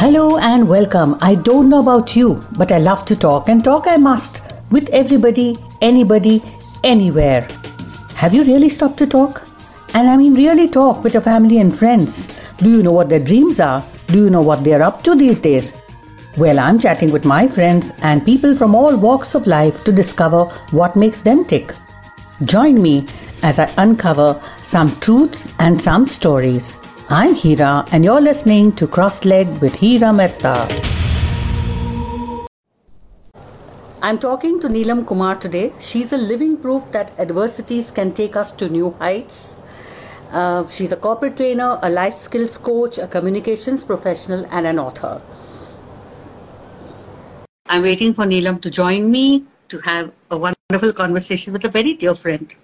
Hello and welcome. I don't know about you, but I love to talk and talk I must with everybody, anybody, anywhere. Have you really stopped to talk? And I mean, really talk with your family and friends. Do you know what their dreams are? Do you know what they're up to these days? Well, I'm chatting with my friends and people from all walks of life to discover what makes them tick. Join me as I uncover some truths and some stories. I'm Hira, and you're listening to Cross Leg with Hira Mehta. I'm talking to Neelam Kumar today. She's a living proof that adversities can take us to new heights. Uh, she's a corporate trainer, a life skills coach, a communications professional, and an author. I'm waiting for Neelam to join me to have a wonderful conversation with a very dear friend.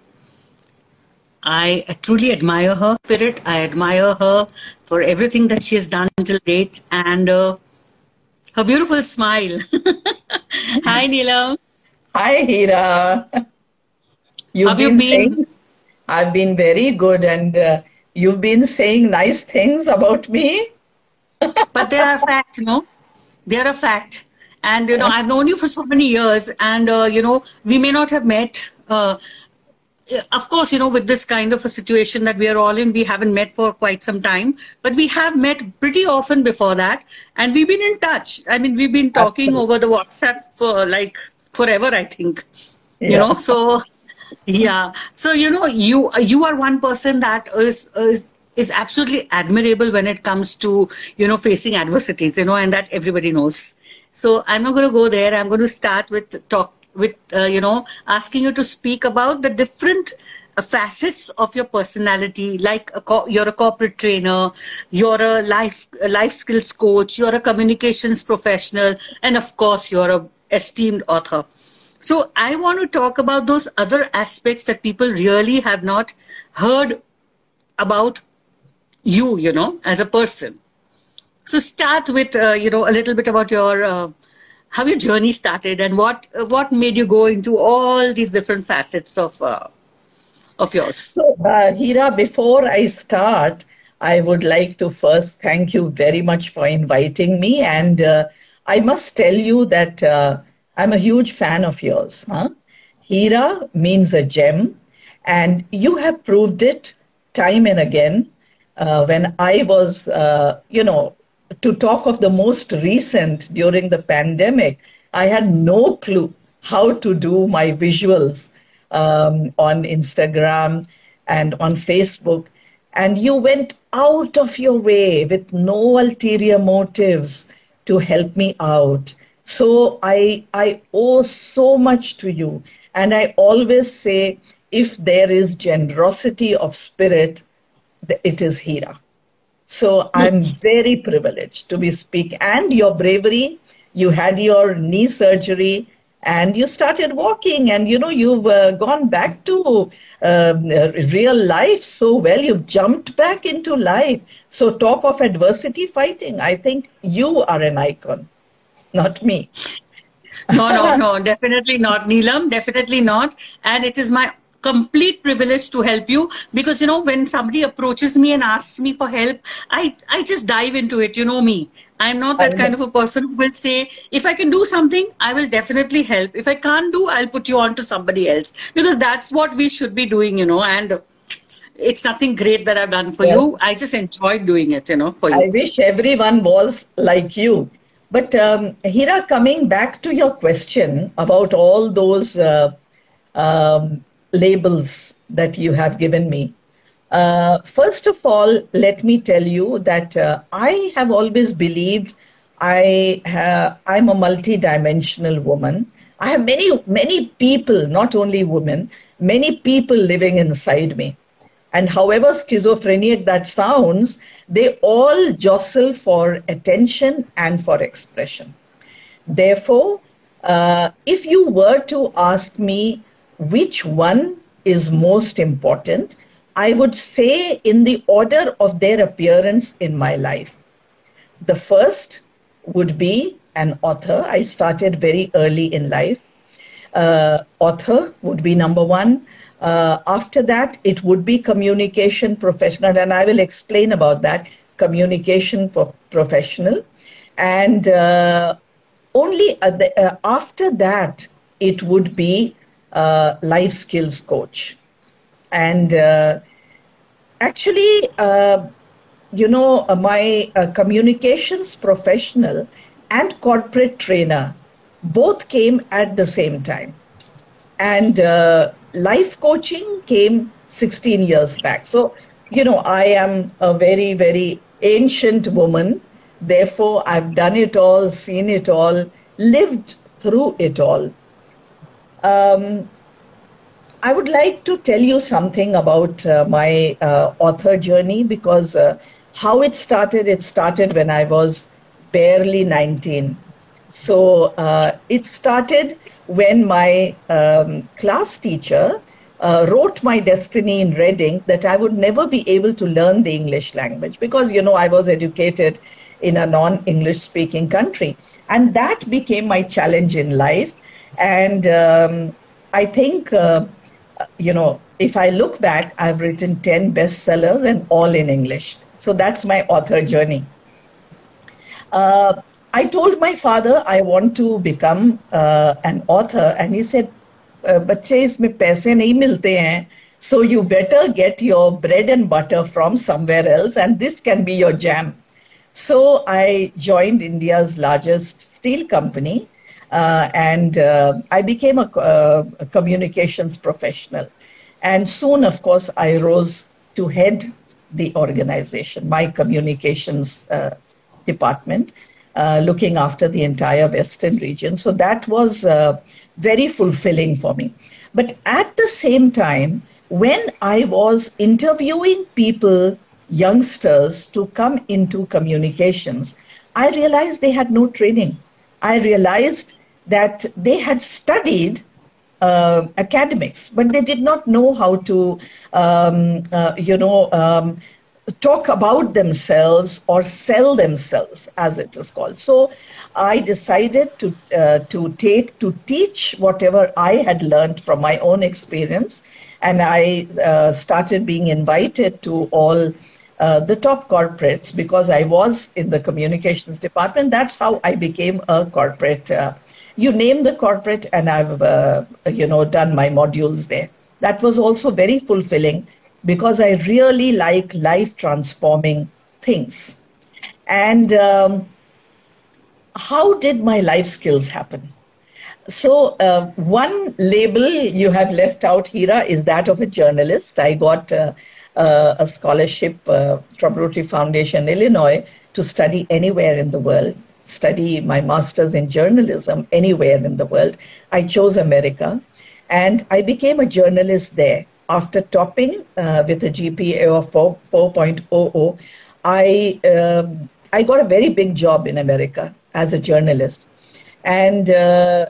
I truly admire her spirit. I admire her for everything that she has done until date and uh, her beautiful smile. Hi, Neelam. Hi, Hira. You've Have you been, been? saying I've been very good, and uh, you've been saying nice things about me. But they are a fact, no? They are a fact. And, you know, I've known you for so many years and, uh, you know, we may not have met. Uh, Uh, of course, you know, with this kind of a situation that we are all in, we haven't met for quite some time, but we have met pretty often before that, and we've been in touch. I mean, we've been talking over the WhatsApp for like forever, I think. You know, so yeah, so you know, you you are one person that is is is absolutely admirable when it comes to you know facing adversities, you know, and that everybody knows. So I'm not going to go there. I'm going to start with talk with uh, you know asking you to speak about the different uh, facets of your personality. Like a co- you're a corporate trainer you're a life a life skills coach you're a communications professional and of course you're a esteemed author. So i want to talk about those other aspects that people really have not heard about you you know as a person. So start with uh, you know a little bit about your uh, how your journey started and what uh, what made you go into all these different facets of uh, of yours. So, uh, Hira, before I start, I would like to first thank you very much for inviting me. And uh, I must tell you that uh, I'm a huge fan of yours. Huh? Hira means a gem, and you have proved it time and again. Uh, when I was, you know, to talk of the most recent during the pandemic, I had no clue how to do my visuals um, on Instagram and on Facebook. And you went out of your way with no ulterior motives to help me out. So I, I owe so much to you. And I always say, if there is generosity of spirit, it is Hira. So I'm very privileged to be speaking. And your bravery, you had your knee surgery and you started walking and you know you've uh, gone back to um, uh, real life so well. You've jumped back into life. So talk of adversity fighting. I think you are an icon not me. No, no, no, definitely not, Neelam, definitely not. And it is my complete privilege to help you because you know when somebody approaches me and asks me for help, I I just dive into it. You know me. I'm not that kind of a person who will say, if I can do something, I will definitely help. If I can't do, I'll put you on to somebody else. Because that's what we should be doing, you know, and it's nothing great that I've done for Yeah. you. I just enjoyed doing it, you know, for you. I wish everyone was like you. But um, Hira, coming back to your question about all those uh, um, labels that you have given me, uh, first of all, let me tell you that uh, I have always believed I ha- I'm a multi-dimensional woman. I have many many people, not only women, many people living inside me. And however schizophrenic that sounds, they all jostle for attention and for expression. Therefore, uh, if you were to ask me which one is most important, I would say in the order of their appearance in my life. The first would be an author. I started very early in life. Uh, author would be number one. Uh, after that, it would be communication professional, and I will explain about that communication pro- professional. And uh, only the, uh, after that, it would be uh, life skills coach. And uh, actually, uh, you know, my communications professional and corporate trainer both came at the same time. And life coaching came 16 years back. So, you know, I am a very, very ancient woman. Therefore, I've done it all, seen it all, lived through it all. Um, I would like to tell you something about uh, my uh, author journey because uh, how it started, it started when I was barely 19. So uh, it started when my um, class teacher uh, wrote my destiny in Reading that I would never be able to learn the English language because, you know, I was educated in a non English speaking country. And that became my challenge in life. And um, I think, uh, you know, if I look back, I've written 10 bestsellers and all in English. So that's my author journey. Uh, I told my father I want to become uh, an author, and he said, बच्चे इसमें पैसे नहीं मिलते हैं so you better get your bread and butter from somewhere else and this can be your jam so i joined india's largest steel company uh, and uh, i became a, uh, a, communications professional and soon of course i rose to head the organization my communications uh, department uh, looking after the entire western region so that was uh, very fulfilling for me. But at the same time, when I was interviewing people, youngsters, to come into communications, I realized they had no training. I realized that they had studied uh, academics, but they did not know how to, um, uh, you know, um, talk about themselves or sell themselves, as it is called. So I decided to uh, to take to teach whatever I had learned from my own experience, and I uh, started being invited to all. Uh, the top corporates because I was in the communications department. That's how I became a corporate. Uh, you name the corporate, and I've uh, you know done my modules there. That was also very fulfilling because I really like life transforming things. And um, how did my life skills happen? So, uh, one label you have left out, Hira, is that of a journalist. I got uh, uh, a scholarship uh, from Rotary Foundation, Illinois, to study anywhere in the world, study my master's in journalism anywhere in the world. I chose America, and I became a journalist there after topping uh, with a GPA of 4, 4.00, I, um, I got a very big job in America as a journalist. And uh,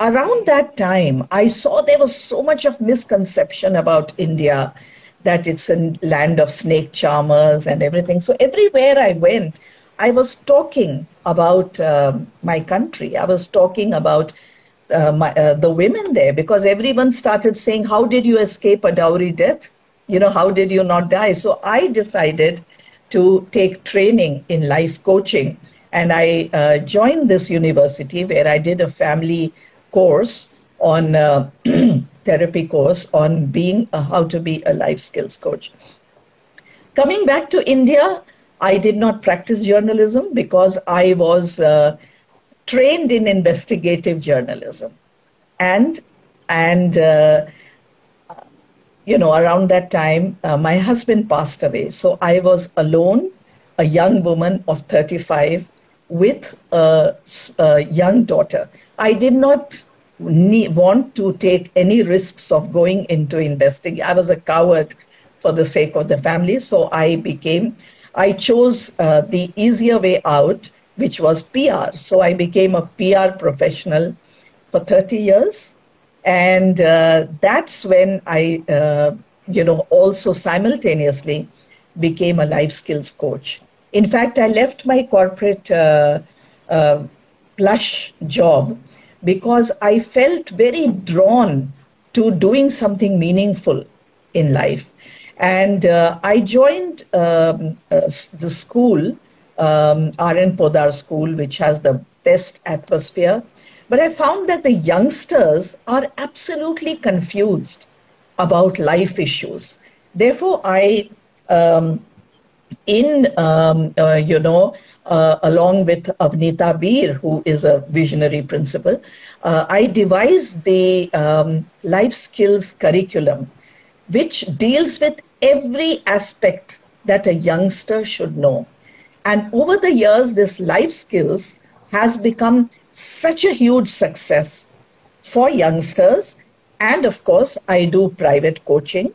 around that time, I saw there was so much of misconception about India that it's a land of snake charmers and everything. So everywhere I went, I was talking about uh, my country. I was talking about uh, my, uh, the women there because everyone started saying, How did you escape a dowry death? You know, how did you not die? So I decided to take training in life coaching. And I uh, joined this university where I did a family course on uh, therapy course on being a, how to be a life skills coach. Coming back to India, I did not practice journalism because I was uh, trained in investigative journalism. And, and uh, you know, around that time, uh, my husband passed away. So I was alone, a young woman of 35 with a, a young daughter. I did not need, want to take any risks of going into investing. I was a coward for the sake of the family. So I became, I chose uh, the easier way out which was PR. So I became a PR professional for 30 years. And uh, that's when I, uh, you know, also simultaneously became a life skills coach. In fact, I left my corporate uh, uh plush job because I felt very drawn to doing something meaningful in life. And uh, I joined um, uh, the school um, RN Podar School, which has the best atmosphere. But I found that the youngsters are absolutely confused about life issues. Therefore, I, um, in, um, uh, you know, uh, along with Avnita Bir, who is a visionary principal, uh, I devised the um, life skills curriculum, which deals with every aspect that a youngster should know. And over the years, this life skills has become such a huge success for youngsters. And of course, I do private coaching.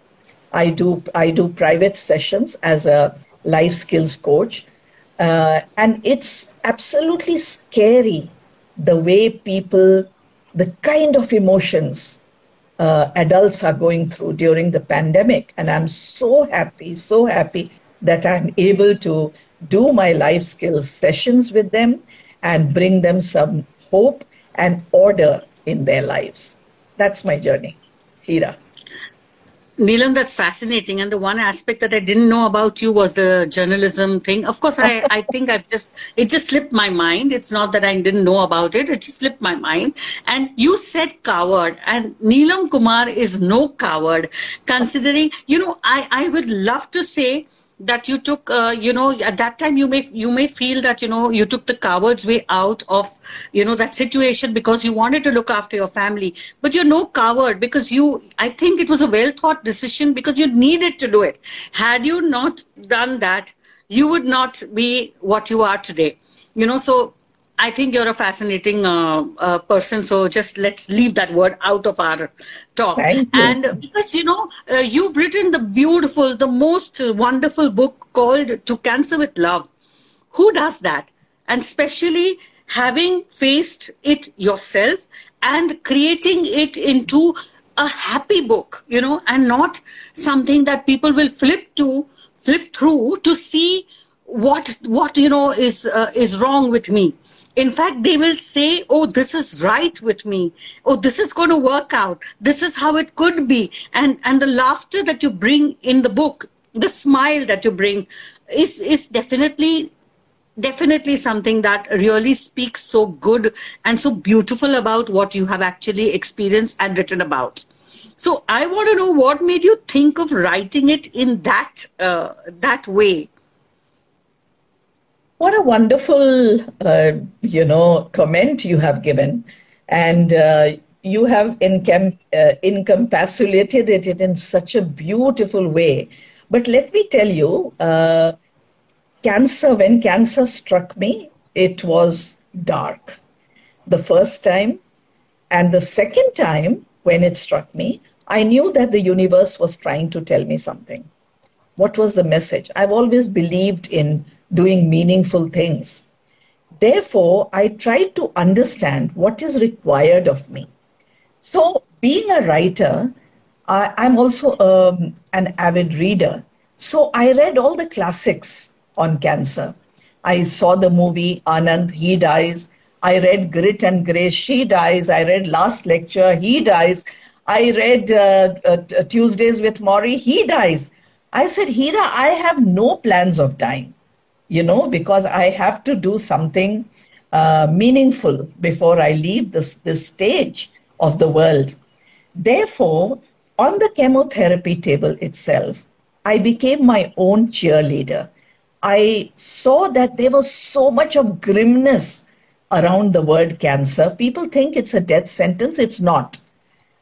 I do I do private sessions as a life skills coach, uh, and it's absolutely scary the way people, the kind of emotions uh, adults are going through during the pandemic. And I'm so happy, so happy that I'm able to do my life skills sessions with them and bring them some hope and order in their lives. That's my journey. Hira. Neelam, that's fascinating. And the one aspect that I didn't know about you was the journalism thing. Of course, I, I think I've just, it just slipped my mind. It's not that I didn't know about it. It just slipped my mind. And you said coward and Neelam Kumar is no coward considering, you know, I, I would love to say that you took uh, you know at that time you may you may feel that you know you took the coward's way out of you know that situation because you wanted to look after your family. But you're no coward because you i think it was a well thought decision because you needed to do it. Had you not done that you would not be what you are today. You know so I think you're a fascinating uh, uh, person. So just let's leave that word out of our talk. And because, you know, uh, you've written the beautiful, the most wonderful book called To Cancer with Love. Who does that? And especially having faced it yourself and creating it into a happy book, you know, and not something that people will flip to, flip through to see what, what, you know, is, uh, is wrong with me in fact, they will say, oh, this is right with me. Oh, this is going to work out. This is how it could be. And, and the laughter that you bring in the book, the smile that you bring is, is definitely definitely something that really speaks so good and so beautiful about what you have actually experienced and written about. So I want to know what made you think of writing it in that uh, that way. What a wonderful, uh, you know, comment you have given, and uh, you have encam- uh, encapsulated it in such a beautiful way. But let me tell you, uh, cancer. When cancer struck me, it was dark. The first time, and the second time when it struck me, I knew that the universe was trying to tell me something. What was the message? I've always believed in doing meaningful things. Therefore, I tried to understand what is required of me. So, being a writer, I, am also um, an avid reader. So, I read all the classics on cancer. I saw the movie Anand, He Dies. I read Grit and Grace, She Dies. I read Last Lecture, He Dies. I read uh, uh, Tuesdays with Morrie, He Dies. I said, Hira, I have no plans of dying you know, because I have to do something uh, meaningful before I leave this, this stage of the world. Therefore, on the chemotherapy table itself, I became my own cheerleader. I saw that there was so much of grimness around the word cancer. People think it's a death sentence, it's not.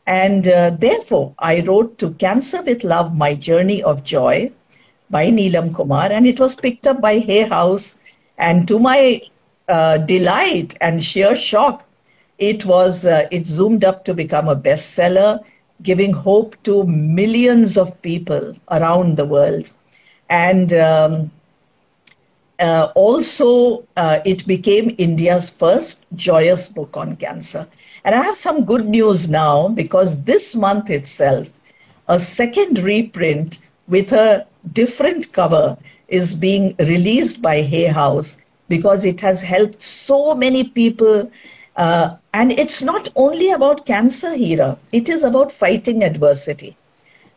And uh, therefore, I wrote to Cancer with Love My Journey of Joy, by Neelam Kumar, and it was picked up by Hay House. And to my uh, delight and sheer shock, it was uh, it zoomed up to become a bestseller, giving hope to millions of people around the world. And um, uh, also, uh, it became India's first joyous book on cancer. And I have some good news now because this month itself, a second reprint with a different cover is being released by Hay House because it has helped so many people. Uh, and it's not only about cancer, Hira, it is about fighting adversity.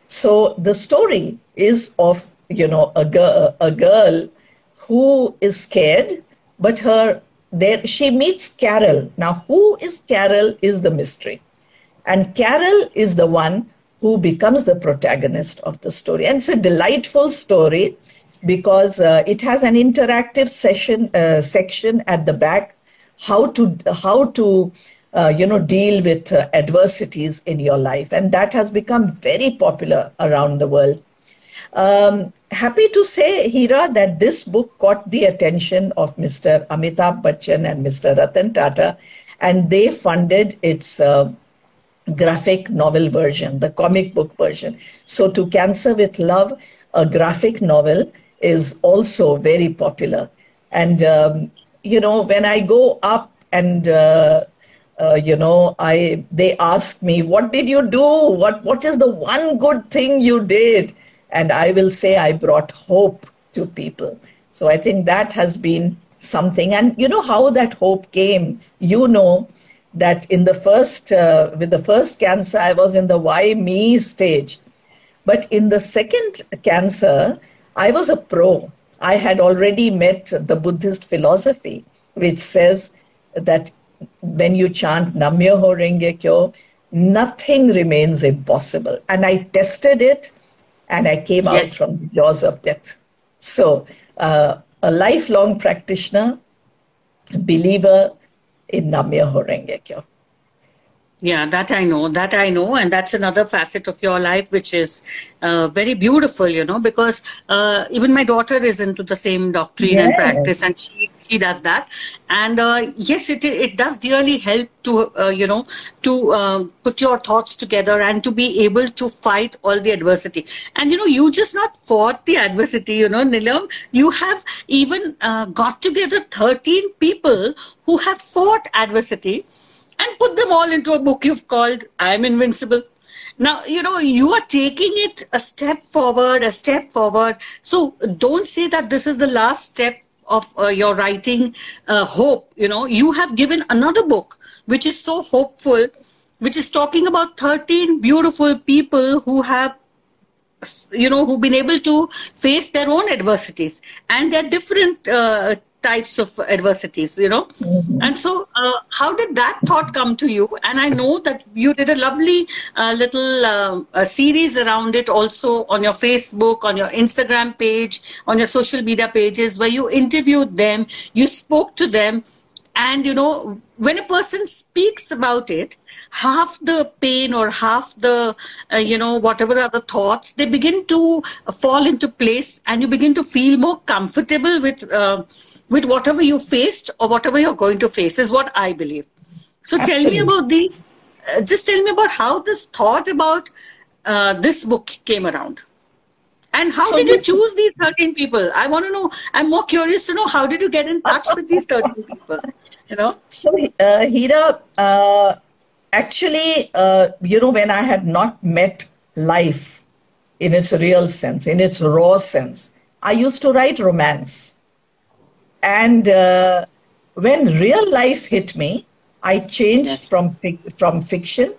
So the story is of, you know, a girl, a girl who is scared, but her there she meets Carol. Now, who is Carol is the mystery. And Carol is the one who becomes the protagonist of the story. And it's a delightful story because uh, it has an interactive session uh, section at the back how to how to uh, you know deal with uh, adversities in your life and that has become very popular around the world um, happy to say hira that this book caught the attention of mr amitabh bachchan and mr ratan tata and they funded its uh, graphic novel version the comic book version so to cancer with love a graphic novel is also very popular and um, you know when i go up and uh, uh, you know, I they ask me, "What did you do? What what is the one good thing you did?" And I will say, "I brought hope to people." So I think that has been something. And you know how that hope came. You know that in the first uh, with the first cancer, I was in the why me stage, but in the second cancer, I was a pro. I had already met the Buddhist philosophy, which says that when you chant Nam Myoho Renge Kyo, nothing remains impossible. And I tested it and I came yes. out from the jaws of death. So, uh, a lifelong practitioner, believer in Kyo. Yeah, that I know, that I know. And that's another facet of your life, which is uh, very beautiful, you know, because uh, even my daughter is into the same doctrine yes. and practice and she, she does that. And uh, yes, it, it does really help to, uh, you know, to uh, put your thoughts together and to be able to fight all the adversity. And, you know, you just not fought the adversity, you know, Neelam you have even uh, got together 13 people who have fought adversity and put them all into a book you've called I'm Invincible. Now, you know, you are taking it a step forward, a step forward. So don't say that this is the last step of uh, your writing uh, hope. You know, you have given another book which is so hopeful, which is talking about 13 beautiful people who have you know who've been able to face their own adversities and they're different uh, types of adversities you know? Mm-hmm. and so uh, how did that thought come to you? And i know that you did a lovely uh, little uh, series around it also on your facebook on your instagram page on your social media pages where you interviewed them you spoke to them. And you know when a person speaks about it half the pain or half the uh, you know whatever are the thoughts they begin to fall into place and you begin to feel more comfortable with uh, with whatever you faced or whatever you're going to face is what i believe so Absolutely. tell me about these uh, just tell me about how this thought about uh, this book came around and how so did you choose these 13 people i want to know i'm more curious to know how did you get in touch with these 13 people you know so uh, hira uh, actually, uh, you know, when I had not met life in its real sense, in its raw sense, I used to write romance. And uh, when real life hit me, I changed yes. from, from fiction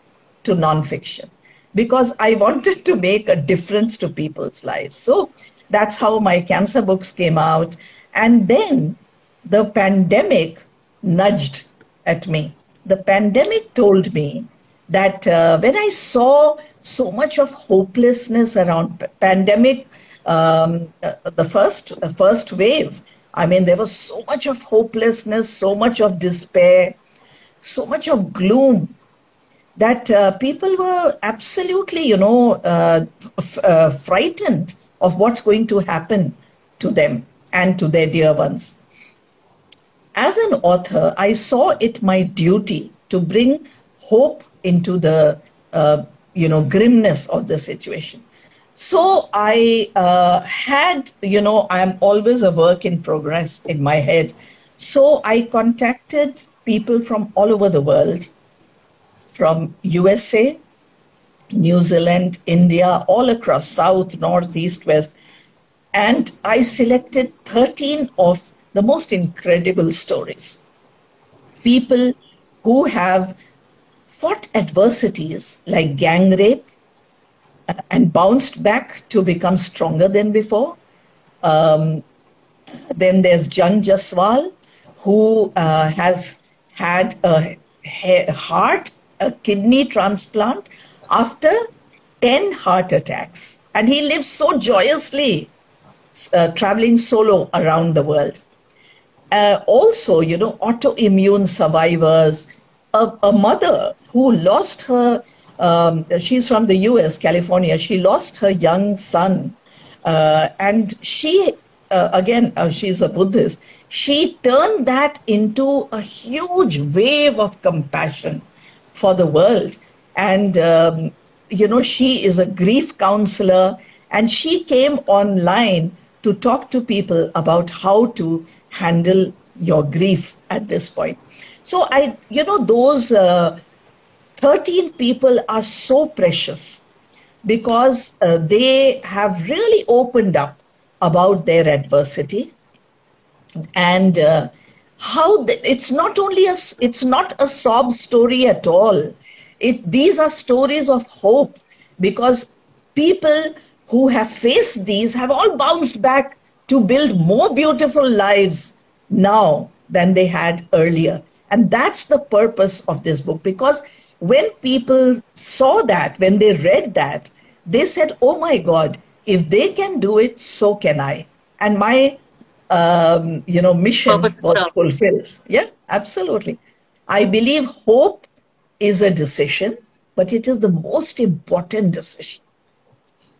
to non-fiction because I wanted to make a difference to people's lives. So that's how my cancer books came out. And then the pandemic nudged at me the pandemic told me that uh, when I saw so much of hopelessness around pandemic, um, uh, the first uh, first wave, I mean, there was so much of hopelessness, so much of despair, so much of gloom that uh, people were absolutely, you know, uh, f- uh, frightened of what's going to happen to them and to their dear ones as an author, I saw it my duty to bring hope into the uh, you know grimness of the situation. So I uh, had you know I am always a work in progress in my head. So I contacted people from all over the world, from USA, New Zealand, India, all across South, North, East, West, and I selected 13 of the most incredible stories. People who have fought adversities like gang rape and bounced back to become stronger than before. Um, Then there's Jung Jaswal, who uh, has had a heart, a kidney transplant after 10 heart attacks. And he lives so joyously, uh, traveling solo around the world. Uh, also, you know, autoimmune survivors, a, a mother who lost her, um, she's from the US, California, she lost her young son. Uh, and she, uh, again, uh, she's a Buddhist, she turned that into a huge wave of compassion for the world. And, um, you know, she is a grief counselor and she came online to talk to people about how to handle your grief at this point. So I, you know, those uh, 13 people are so precious because uh, they have really opened up about their adversity. And uh, how it's not only a it's not a sob story at all. It these are stories of hope because people who have faced these have all bounced back to build more beautiful lives now than they had earlier. And that's the purpose of this book because when people saw that when they read that they said oh my god if they can do it so can i and my um, you know, mission was fulfilled. Yeah, absolutely. I believe hope is a decision, but it is the most important decision.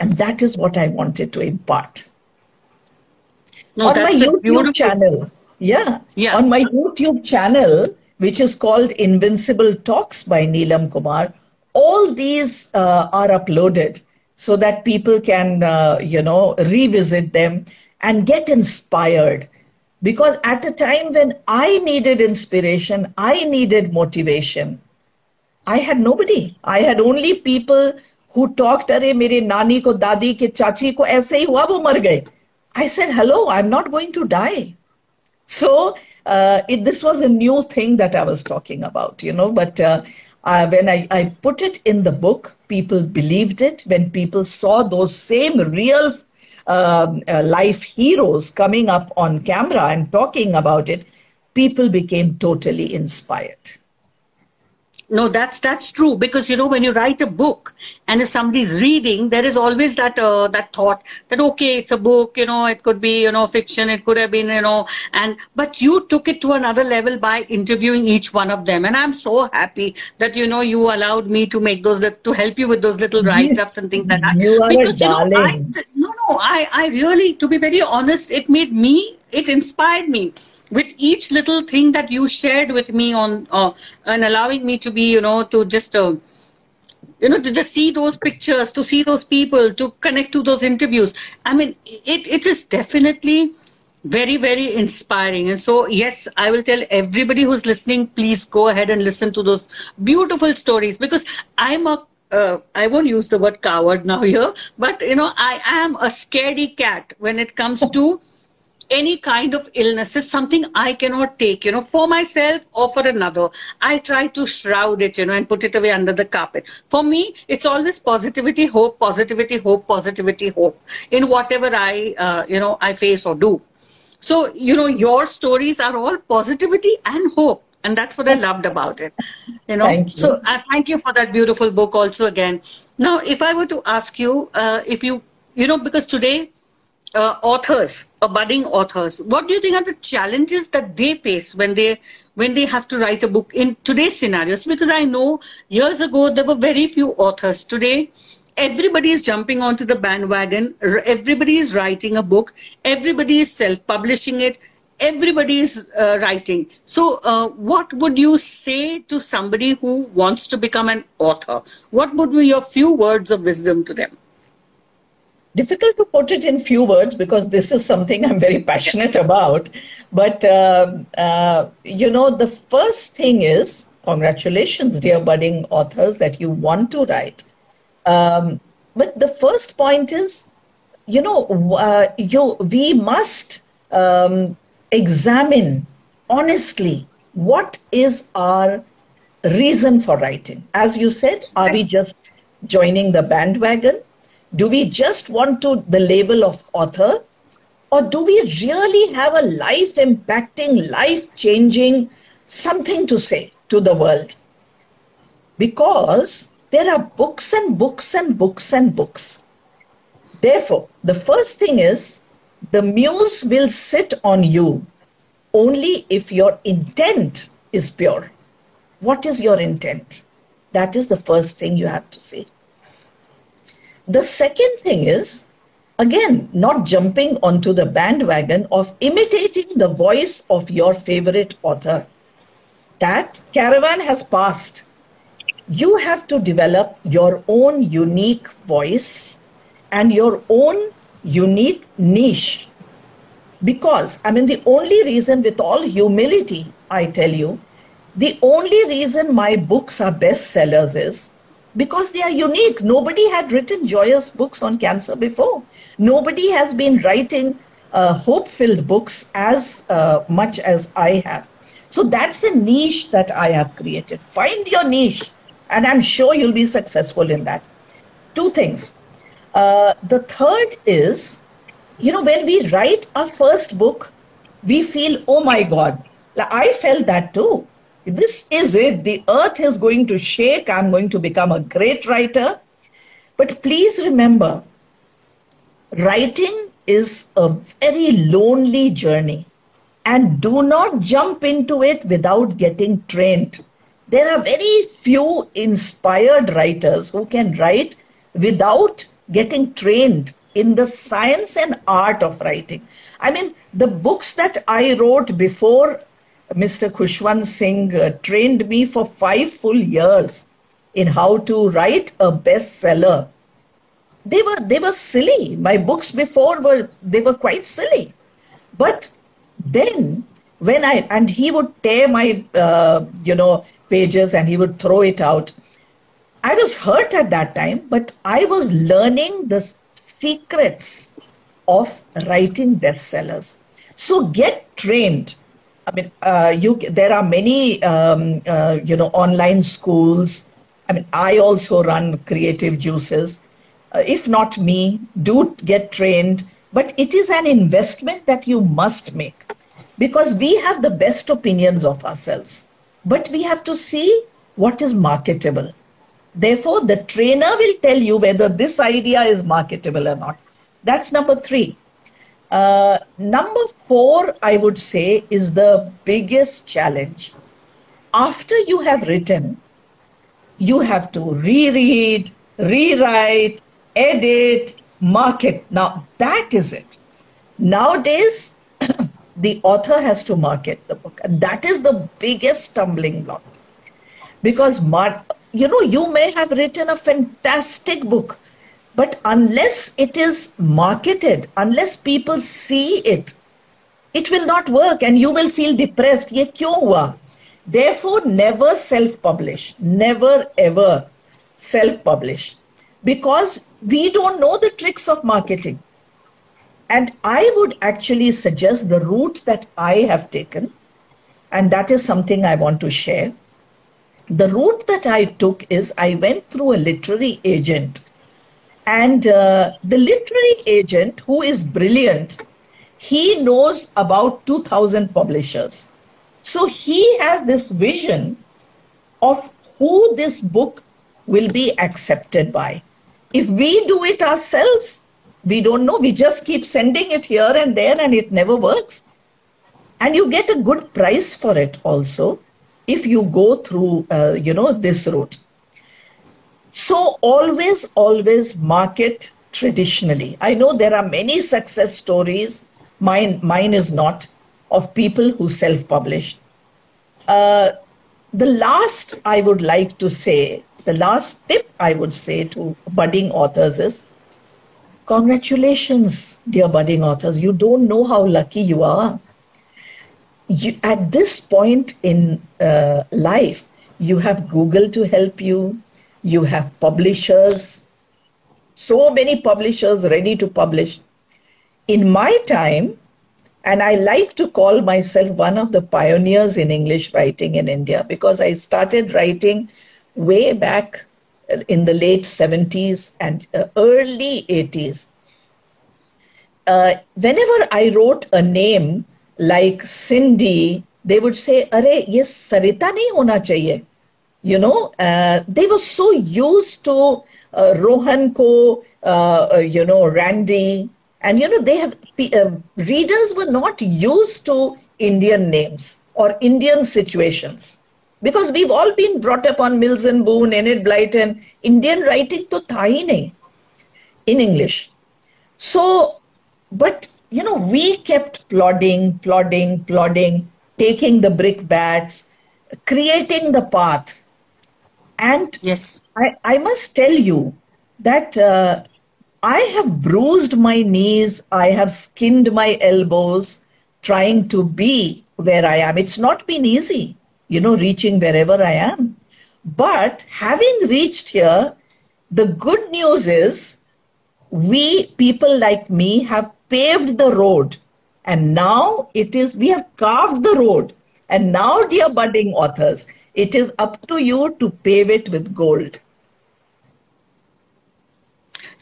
And that is what I wanted to impart. No, on my YouTube channel, yeah, yeah, on my YouTube channel, which is called Invincible Talks by Neelam Kumar, all these uh, are uploaded so that people can, uh, you know, revisit them and get inspired. Because at a time when I needed inspiration, I needed motivation, I had nobody. I had only people who talked, अरे मेरे नानी को दादी के चाची को ऐसे ही हुआ वो मर गए. I said, hello, I'm not going to die. So uh, it, this was a new thing that I was talking about, you know, but uh, uh, when I, I put it in the book, people believed it. When people saw those same real um, uh, life heroes coming up on camera and talking about it, people became totally inspired. No, that's that's true because you know when you write a book and if somebody's reading, there is always that uh, that thought that okay, it's a book, you know, it could be you know fiction, it could have been you know, and but you took it to another level by interviewing each one of them, and I'm so happy that you know you allowed me to make those to help you with those little write ups and things like that. You are because, a darling. You know, I, no, no, I I really, to be very honest, it made me, it inspired me with each little thing that you shared with me on uh, and allowing me to be you know to just uh, you know to just see those pictures to see those people to connect to those interviews. I mean it it is definitely very very inspiring. And so yes i will tell everybody who's listening please go ahead and listen to those beautiful stories because i'm a uh, I won't use the word coward now here, but you know, I am a scaredy cat when it comes to any kind of illness is something I cannot take, you know, for myself or for another. I try to shroud it, you know, and put it away under the carpet. For me, it's always positivity, hope, positivity, hope, positivity, hope in whatever I, uh, you know, I face or do. So, you know, your stories are all positivity and hope. And that's what I loved about it. You know, thank you. so uh, thank you for that beautiful book also again. Now, if I were to ask you, uh, if you, you know, because today uh, authors or budding authors. What do you think are the challenges that they face when they when they have to write a book in today's scenarios because i know years ago there were very few authors. Today everybody is jumping onto the bandwagon. Everybody is writing a book. Everybody is self-publishing it. Everybody is uh, writing. So uh, what would you say to somebody who wants to become an author? What would be your few words of wisdom to them difficult to put it in few words because this is something I'm very passionate about. But, uh, uh, you know, the first thing is congratulations, dear budding authors, that you want to write. Um, but the first point is, you know, uh, you, we must um, examine honestly what is our reason for writing. As you said, are we just joining the bandwagon? Do we just want to the label of author Or do we really have a life impacting, life changing something to say to the world? Because there are books and books and books and books. Therefore, the first thing is the muse will sit on you only if your intent is pure. What is your intent? That is the first thing you have to say. The second thing is, again, not jumping onto the bandwagon of imitating the voice of your favorite author. That caravan has passed. You have to develop your own unique voice and your own unique niche. Because, I mean, the only reason, with all humility, I tell you, the only reason my books are bestsellers is because they are unique. Nobody had written joyous books on cancer before. Nobody has been writing uh, hope filled books as uh, much as I have. So that's the niche that I have created. Find your niche, and I'm sure you'll be successful in that. Two things. Uh, the third is, you know, when we write our first book, we feel, oh my God, I felt that too. This is it. The earth is going to shake. I'm going to become a great writer. But please remember, writing is a very lonely journey. And do not jump into it without getting trained. There are very few inspired writers who can write without getting trained in the science and art of writing. I mean, the books that I wrote before Mr. Khushwant Singh uh, trained me for five full years in how to write a bestseller. They were they were silly. My books before were they were quite silly, but then when I and he would tear my uh, you know pages and he would throw it out. I was hurt at that time, but I was learning the secrets of writing bestsellers. So get trained I mean, uh, you there are many um, uh, you know online schools. I mean, I also run Creative Juices. Uh, if not me, do get trained. But it is an investment that you must make because we have the best opinions of ourselves, but we have to see what is marketable. Therefore, the trainer will tell you whether this idea is marketable or not. That's number three. Uh, number four, I would say, is the biggest challenge. After you have written, you have to reread, rewrite, edit, market. Now, that is it. Nowadays, the author has to market the book. And that is the biggest stumbling block. Because, you know, you may have written a fantastic book but unless it is marketed, unless people see it, it will not work and you will feel depressed. Ye kyo hua? Therefore, never self publish. Never ever self publish. Because we don't know the tricks of marketing. And I would actually suggest the route that I have taken, and that is something I want to share. The route that I took is I went through a literary agent and uh, the literary agent, who is brilliant, he knows about 2,000 publishers. So he has this vision of who this book will be accepted by. If we do it ourselves, we don't know. We just keep sending it here and there and it never works. And you get a good price for it also if you go through, uh, you know, this route. So always, always market traditionally. I know there are many success stories. Mine, mine is not of people who self-published. Uh, the last I would like to say, the last tip I would say to budding authors is, congratulations, dear budding authors. You don't know how lucky you are. You, at this point in uh, life, you have Google to help you you have publishers, so many publishers ready to publish. In my time, and I like to call myself one of the pioneers in English writing in India because I started writing way back in the late 70s and uh, early 80s. uh, whenever I wrote a name like Cindy, they would say, "Arey, ye Sarita nahi hona chahiye." You know, uh, they were so used to uh, Rohan ko, uh, uh, you know, Randy, and you know, they have uh, readers were not used to Indian names or Indian situations because we've all been brought up on Mills and Boon, Enid Blyton. Indian writing to tha in English. So, but you know, we kept plodding, plodding, plodding, taking the brick bats, creating the path. And yes, I, I must tell you that uh, I have bruised my knees, I have skinned my elbows trying to be where I am. It's not been easy, you know, reaching wherever I am. But having reached here, the good news is we, people like me, have paved the road. And now it is, we have carved the road. And now, dear budding authors, it is up to you to pave it with gold.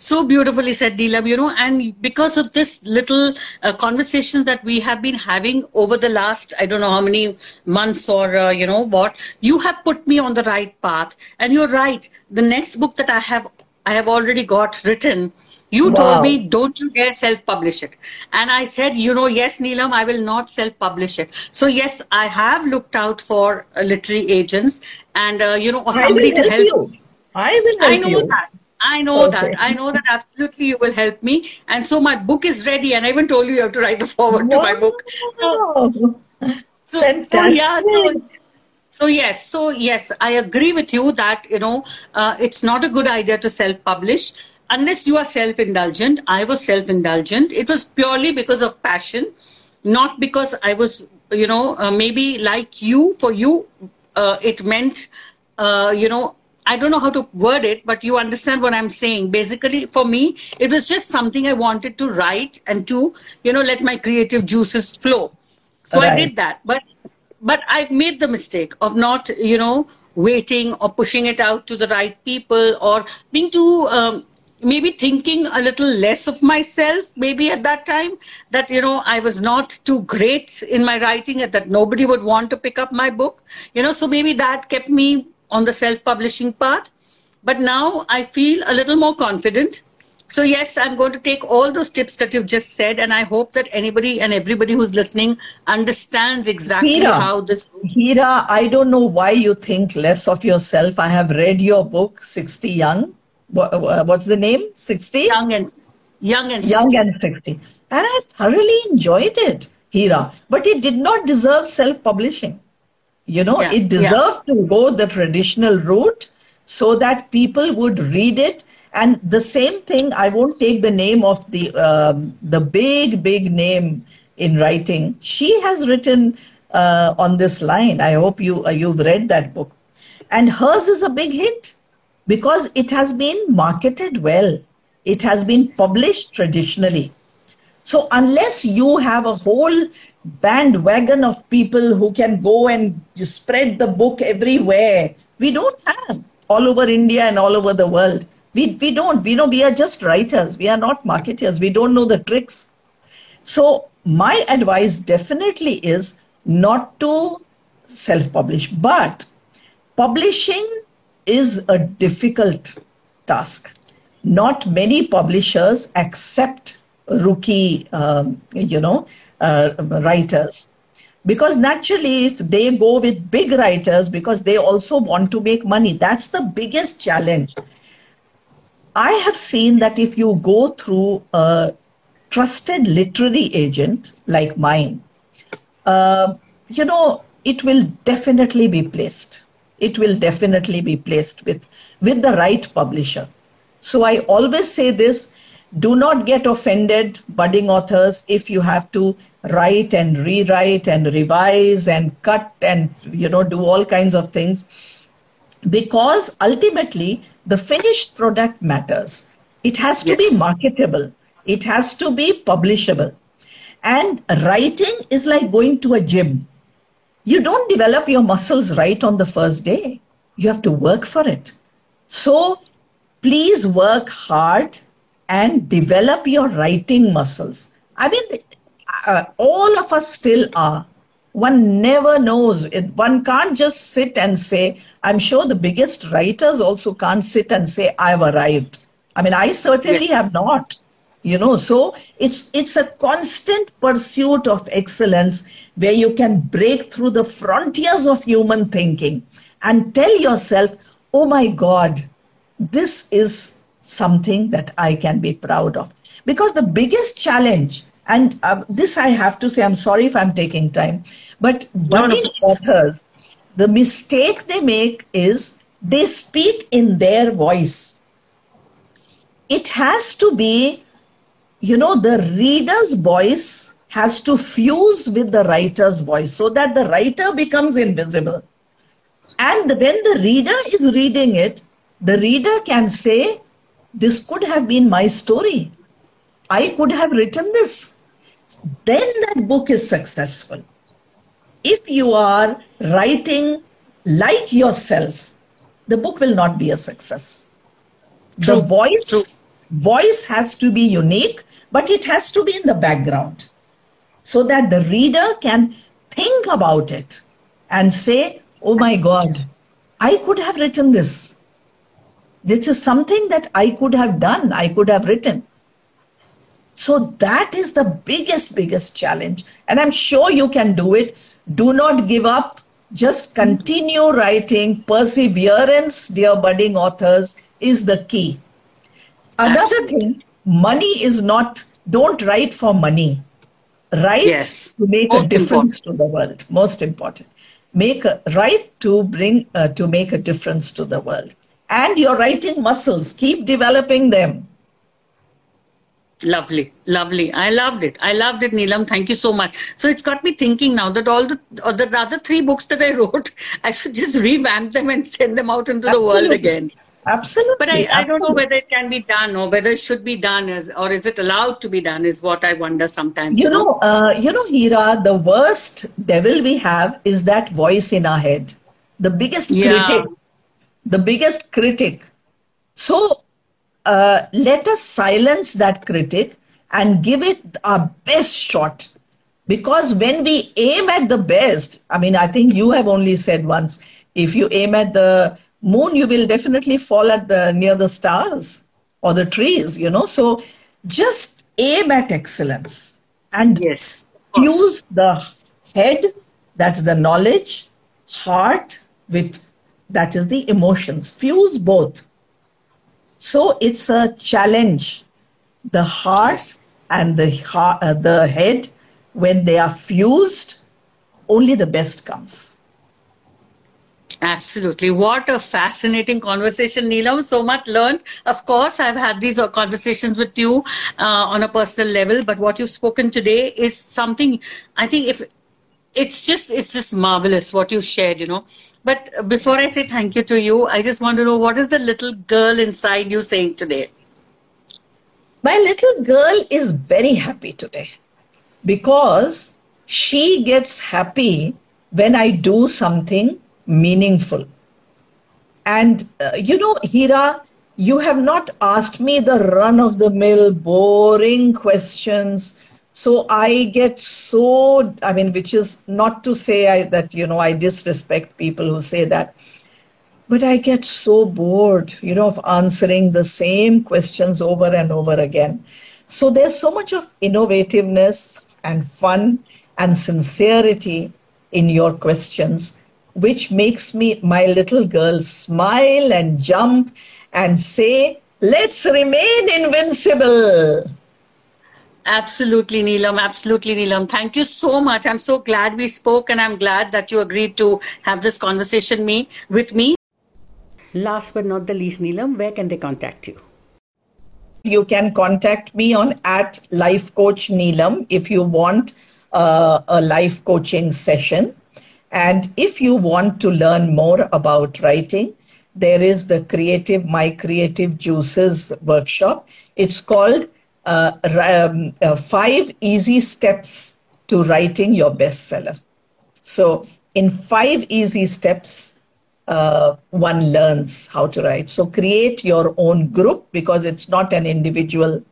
So beautifully said, Neelam, you know, and because of this little uh, conversation that we have been having over the last, I don't know how many months or, uh, you know, what, you have put me on the right path. And you're right. The next book that I have, I have already got written, you wow. told me, don't you dare self publish it. And I said, you know, yes, Neelam, I will not self publish it. So, yes, I have looked out for uh, literary agents and, uh, you know, or somebody to help. You. I will help I know you. that. I know okay. that. I know that absolutely you will help me. And so my book is ready. And I even told you you have to write the forward wow. to my book. So, so, so yeah. So, so yes, so yes, I agree with you that you know uh, it's not a good idea to self-publish unless you are self-indulgent. I was self-indulgent. It was purely because of passion, not because I was you know uh, maybe like you. For you, uh, it meant uh, you know I don't know how to word it, but you understand what I'm saying. Basically, for me, it was just something I wanted to write and to, you know, let my creative juices flow. So right. I did that. But but I made the mistake of not, you know, waiting or pushing it out to the right people or being too um, maybe thinking a little less of myself maybe at that time that you know i was not too great in my writing and that nobody would want to pick up my book you know so maybe that kept me on the self publishing part. But now I feel a little more confident. So, yes, I'm going to take all those tips that you've just said, and I hope that anybody and everybody who's listening understands exactly Hira, how this. Hira, I don't know why you think less of yourself. I have read your book, 60 Young. What's the name? 60? Young and Young and 60. Young and 60. And I thoroughly enjoyed it, Hira. But it did not deserve self publishing. You know, yeah, it deserved yeah. to go the traditional route so that people would read it. And the same thing, I won't take the name of the um, the big, big name in writing. She has written uh, on this line. I hope you uh, you've read that book, and hers is a big hit because it has been marketed well. It has been published traditionally. So unless you have a whole bandwagon of people who can go and spread the book everywhere. We don't have all over India and all over the world. We, we don't. We know we are just writers. We are not marketers. We don't know the tricks. So my advice definitely is not to self-publish, but publishing is a difficult task. Not many publishers accept rookie, um, you know, uh, writers. Because naturally, if they go with big writers, because they also want to make money, that's the biggest challenge. I have seen that if you go through a trusted literary agent like mine, uh, you know, it will definitely be placed. It will definitely be placed with, with the right publisher. So I always say this do not get offended, budding authors, if you have to write and rewrite and revise and cut and you know do all kinds of things. Because ultimately the finished product matters. It has to yes. be marketable. It has to be publishable. And writing is like going to a gym you don't develop your muscles right on the first day you have to work for it so please work hard and develop your writing muscles. I mean, uh, all of us still are. One never knows. It, one can't just sit and say, I'm sure the biggest writers also can't sit and say, I've arrived. I mean, I certainly yes. have not. You know, so it's it's a constant pursuit of excellence where you can break through the frontiers of human thinking and tell yourself, oh my God, this is something that I can be proud of. Because the biggest challenge, and uh, this I have to say, I'm sorry if I'm taking time, but budding authors, the mistake they make is they speak in their voice. It has to be, you know, the reader's voice has to fuse with the writer's voice so that the writer becomes invisible. And when the reader is reading it, the reader can say, this could have been my story. I could have written this. Then that book is successful. If you are writing like yourself, the book will not be a success. True. The voice, True. voice has to be unique, but it has to be in the background so that the reader can think about it and say, Oh my God, I could have written this. This is something that I could have done, I could have written. So that is the biggest, biggest challenge. And I'm sure you can do it. Do not give up. Just continue writing. Perseverance, dear budding authors, is the key. Another Absolutely. thing, money is not, don't write for money. Write yes. to make Most a difference important. to the world. Most important. Make a, write to bring, uh, to make a difference to the world and your writing muscles. Keep developing them. Lovely, lovely. I loved it. I loved it, Neelam. Thank you so much. So it's got me thinking now that all the uh, the other three books that I wrote, I should just revamp them and send them out into Absolutely. the world again. Absolutely. But I, I don't know whether it can be done or whether it should be done as, or is it allowed to be done is what I wonder sometimes. You know, uh, you know, Hira, the worst devil we have is that voice in our head. The biggest yeah. critic the biggest critic. So uh, let us silence that critic and give it our best shot. Because when we aim at the best, I mean, I think you have only said once, if you aim at the moon, you will definitely fall at the near the stars or the trees, you know. So just aim at excellence and yes, use the head, that's the knowledge, heart with that is the emotions. Fuse both. So it's a challenge. The heart and the heart, uh, the head, when they are fused, only the best comes. Absolutely. What a fascinating conversation, Neelam. So much learned. Of course, I've had these conversations with you uh, on a personal level, but what you've spoken today is something I think if it's just it's just marvelous what you've shared you know but before i say thank you to you i just want to know what is the little girl inside you saying today my little girl is very happy today because she gets happy when i do something meaningful. And uh, you know hira you have not asked me the run of the mill boring questions. So I get so, I mean, which is not to say I, that, you know, I disrespect people who say that, but I get so bored, you know, of answering the same questions over and over again. So there's so much of innovativeness and fun and sincerity in your questions, which makes me, my little girl, smile and jump and say, let's remain invincible. Absolutely, Neelam. Absolutely, Neelam. Thank you so much. I'm so glad we spoke and I'm glad that you agreed to have this conversation me with me. Last but not the least, Neelam, where can they contact you? You can contact me on at Life Coach Neelam if you want uh, a life coaching session. And if you want to learn more about writing, there is the Creative My Creative Juices workshop. It's called uh, um, uh, five easy steps to writing your bestseller. So, in five easy steps, uh, one learns how to write. So create your own group because it's not an individual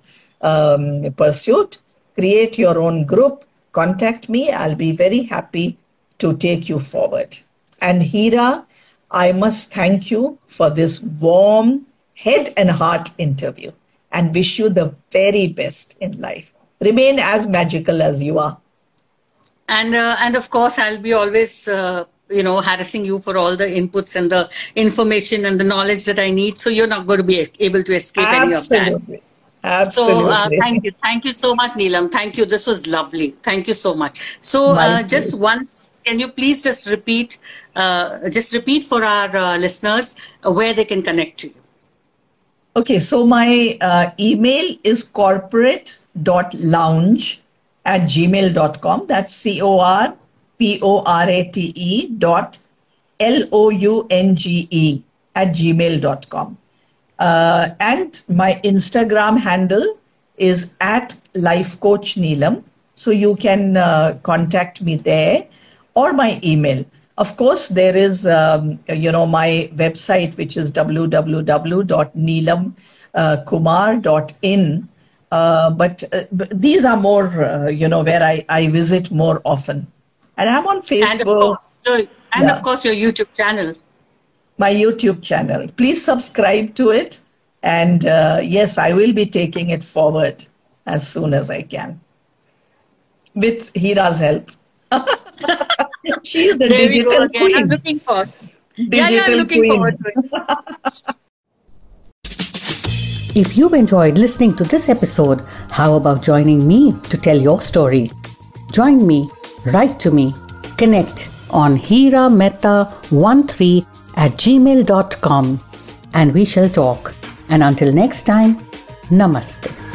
um, pursuit. Create your own group. Contact me. I'll be very happy to take you forward. And Hira, I must thank you for this warm head and heart interview and wish you the very best in life. Remain as magical as you are. And uh, and of course, I'll be always uh, you know harassing you for all the inputs and the information and the knowledge that I need. So you're not going to be able to escape Absolutely. any of that. Absolutely. So uh, thank you, thank you so much, Neelam. Thank you. This was lovely. Thank you so much. So uh, just once, can you please just repeat, uh, just repeat for our uh, listeners where they can connect to you. Okay, so my uh, email is corporate.lounge at gmail.com. That's C O R P O R A T E dot L O U N G E at gmail.com. Uh, and my Instagram handle is at Life Coach Neelam. So you can uh, contact me there or my email. Of course, there is, um, you know, my website, which is www.neelamkumar.in. Uh, but, uh, but these are more, uh, you know, where I, I visit more often. And I'm on Facebook. And of course, and yeah. of course your YouTube channel. My YouTube channel. Please subscribe to it. And uh, yes, I will be taking it forward as soon as I can. With Hira's help. She's the there digital queen. I'm looking forward. Digital yeah, yeah, I'm looking queen. forward to it. If you've enjoyed listening to this episode, how about joining me to tell your story? Join me, write to me, connect on hirametta13 at gmail.com and we shall talk. And until next time, namaste.